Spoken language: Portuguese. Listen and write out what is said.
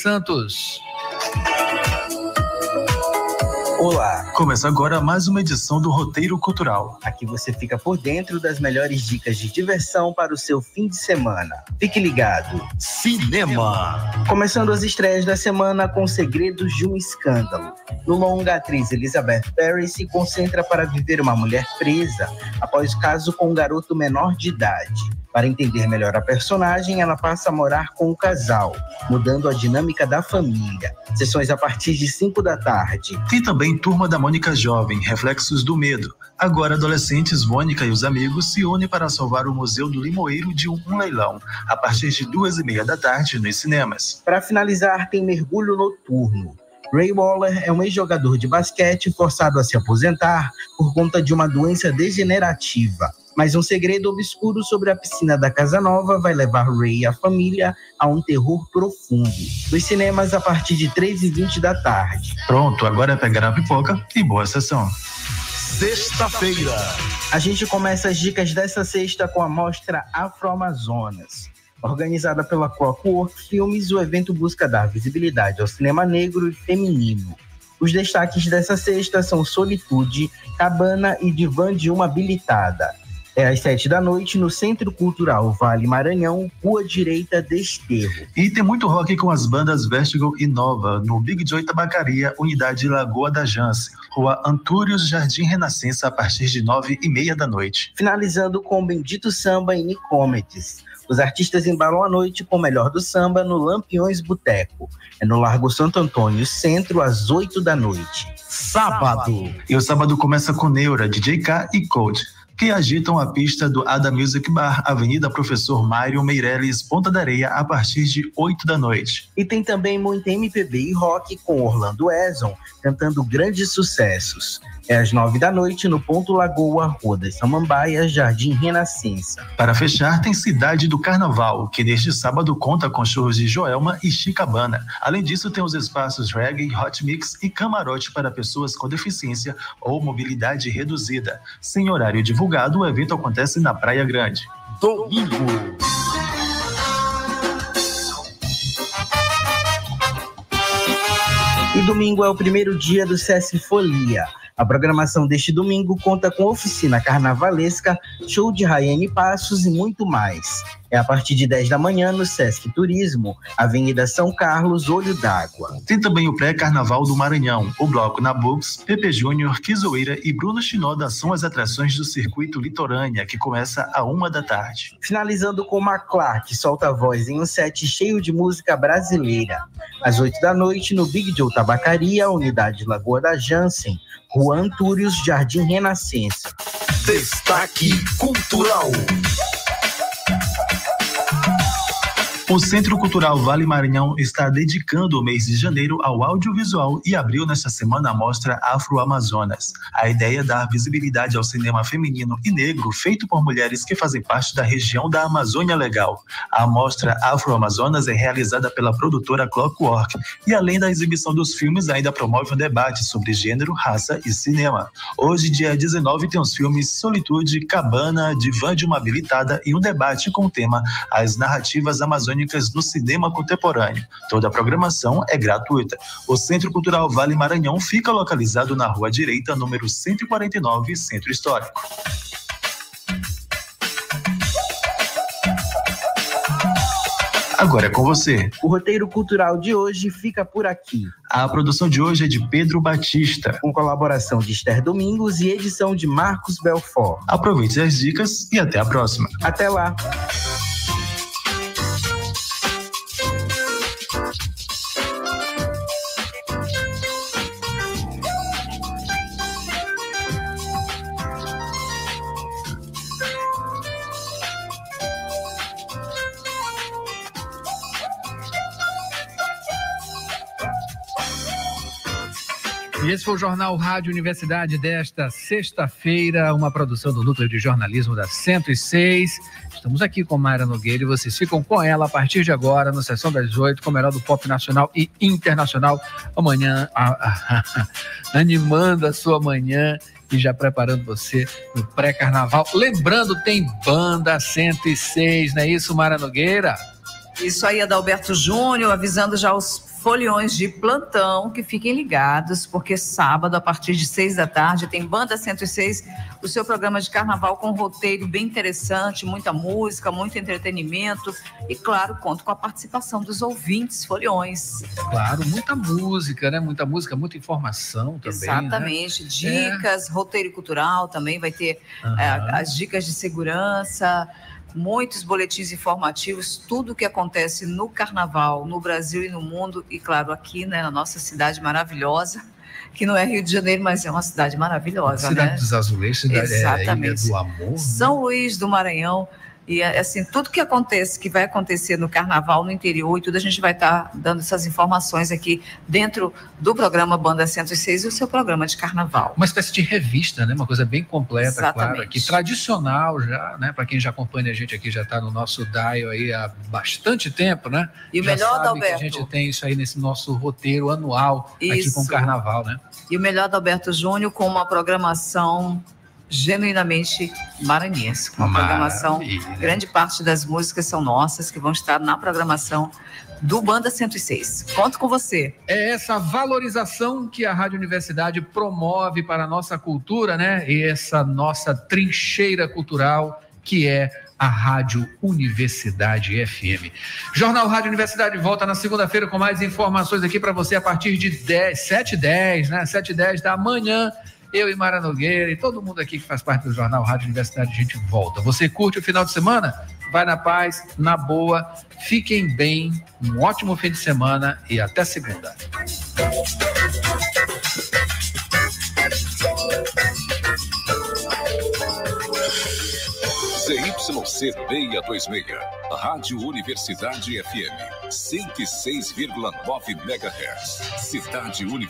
Santos. Olá! Começa agora mais uma edição do Roteiro Cultural. Aqui você fica por dentro das melhores dicas de diversão para o seu fim de semana. Fique ligado. Cinema. Começando as estreias da semana com Segredos de um Escândalo. No longa, a atriz Elizabeth Perry se concentra para viver uma mulher presa após caso com um garoto menor de idade. Para entender melhor a personagem, ela passa a morar com o casal, mudando a dinâmica da família. Sessões a partir de 5 da tarde. Tem também Turma da Mônica Jovem, Reflexos do Medo. Agora, adolescentes, Mônica e os amigos se unem para salvar o Museu do Limoeiro de um leilão, a partir de duas e meia da tarde nos cinemas. Para finalizar, tem Mergulho Noturno. Ray Waller é um ex-jogador de basquete forçado a se aposentar por conta de uma doença degenerativa. Mas um segredo obscuro sobre a piscina da Casa Nova vai levar Ray e a família a um terror profundo. Dos cinemas a partir de 3h20 da tarde. Pronto, agora é pegar a pipoca e boa sessão. Sexta-feira. A gente começa as dicas dessa sexta com a mostra Afro-Amazonas. Organizada pela Clockwork Filmes, o evento busca dar visibilidade ao cinema negro e feminino. Os destaques dessa sexta são Solitude, Cabana e Divã de uma Habilitada. É às sete da noite no Centro Cultural Vale Maranhão, Rua Direita Desterro. E tem muito rock com as bandas Vestigo e Nova, no Big Joy Tabacaria, Unidade Lagoa da Jance, Rua Antúrios, Jardim Renascença, a partir de nove e meia da noite. Finalizando com Bendito Samba e Nicomedes. Os artistas embalam a noite com o melhor do samba no Lampiões Boteco. É no Largo Santo Antônio, centro, às oito da noite. Sábado. E o sábado começa com Neura, DJ K e Code que agitam a pista do Ada Music Bar, Avenida Professor Mário Meirelles, Ponta da Areia, a partir de 8 da noite. E tem também muito MPB e rock com Orlando Eson, cantando grandes sucessos. É às nove da noite no Ponto Lagoa, Rua das Samambaias, Jardim Renascença. Para fechar, tem Cidade do Carnaval, que neste sábado conta com shows de Joelma e Chicabana. Além disso, tem os espaços reggae, hot mix e camarote para pessoas com deficiência ou mobilidade reduzida. Sem horário divulgado, o evento acontece na Praia Grande. Domingo. E domingo é o primeiro dia do Sesc Folia. A programação deste domingo conta com oficina carnavalesca, show de Raiane Passos e muito mais. É a partir de 10 da manhã no Sesc Turismo, Avenida São Carlos, Olho d'Água. Tem também o pré-carnaval do Maranhão. O bloco Nabux, Pepe Júnior, Kizoeira e Bruno Shinoda são as atrações do circuito Litorânea, que começa a uma da tarde. Finalizando com Maclar, que solta a voz em um set cheio de música brasileira. Às 8 da noite, no Big Joe Tabacaria, Unidade Lagoa da Jansen, Rua Antúrios, Jardim Renascença. Destaque Cultural. O Centro Cultural Vale Maranhão está dedicando o mês de janeiro ao audiovisual e abriu nesta semana a mostra Afro-Amazonas. A ideia é dar visibilidade ao cinema feminino e negro feito por mulheres que fazem parte da região da Amazônia Legal. A mostra Afro-Amazonas é realizada pela produtora Clockwork e, além da exibição dos filmes, ainda promove um debate sobre gênero, raça e cinema. Hoje, dia 19, tem os filmes Solitude, Cabana, Divã de uma Habilitada e um debate com o tema As Narrativas Amazônicas no cinema contemporâneo. Toda a programação é gratuita. O Centro Cultural Vale Maranhão fica localizado na Rua Direita, número 149, Centro Histórico. Agora é com você. O roteiro cultural de hoje fica por aqui. A produção de hoje é de Pedro Batista. Com colaboração de Esther Domingos e edição de Marcos Belfort. Aproveite as dicas e até a próxima. Até lá. E esse foi o Jornal Rádio Universidade desta sexta-feira, uma produção do Núcleo de Jornalismo da 106. Estamos aqui com Mayra Nogueira e vocês ficam com ela a partir de agora, no Sessão das Oito, com o melhor do pop nacional e internacional. Amanhã, a, a, animando a sua manhã e já preparando você no pré-carnaval. Lembrando, tem Banda 106, não é isso, Mara Nogueira? Isso aí, Adalberto Júnior, avisando já os foliões de plantão que fiquem ligados, porque sábado, a partir de seis da tarde, tem Banda 106, o seu programa de carnaval com um roteiro bem interessante, muita música, muito entretenimento e, claro, conto com a participação dos ouvintes foliões. Claro, muita música, né? Muita música, muita informação também. Né? Exatamente, né? dicas, é. roteiro cultural também vai ter uhum. é, as dicas de segurança muitos boletins informativos, tudo o que acontece no carnaval, no Brasil e no mundo, e claro, aqui né, na nossa cidade maravilhosa, que não é Rio de Janeiro, mas é uma cidade maravilhosa. Cidade né? dos Azulejos, cidade Exatamente. É, do Amor. Né? São né? Luís do Maranhão e assim, tudo que acontece, que vai acontecer no carnaval, no interior e tudo, a gente vai estar tá dando essas informações aqui dentro do programa Banda 106 e o seu programa de carnaval. Uma espécie de revista, né? Uma coisa bem completa, Exatamente. claro, aqui, tradicional já, né? Para quem já acompanha a gente aqui, já está no nosso dial aí há bastante tempo, né? E o já melhor, Alberto. a gente tem isso aí nesse nosso roteiro anual isso. aqui com o carnaval, né? E o melhor, Alberto Júnior, com uma programação genuinamente maranhense. Uma programação, grande parte das músicas são nossas, que vão estar na programação do Banda 106. Conto com você. É essa valorização que a Rádio Universidade promove para a nossa cultura, né? E essa nossa trincheira cultural que é a Rádio Universidade FM. Jornal Rádio Universidade volta na segunda-feira com mais informações aqui para você a partir de 10, 7 10, né? 7 10 da manhã eu e Mara Nogueira e todo mundo aqui que faz parte do Jornal Rádio Universidade, a gente volta. Você curte o final de semana? Vai na paz, na boa, fiquem bem, um ótimo fim de semana e até segunda. ZYC 626, Rádio Universidade FM, 106,9 MHz, Cidade Universidade.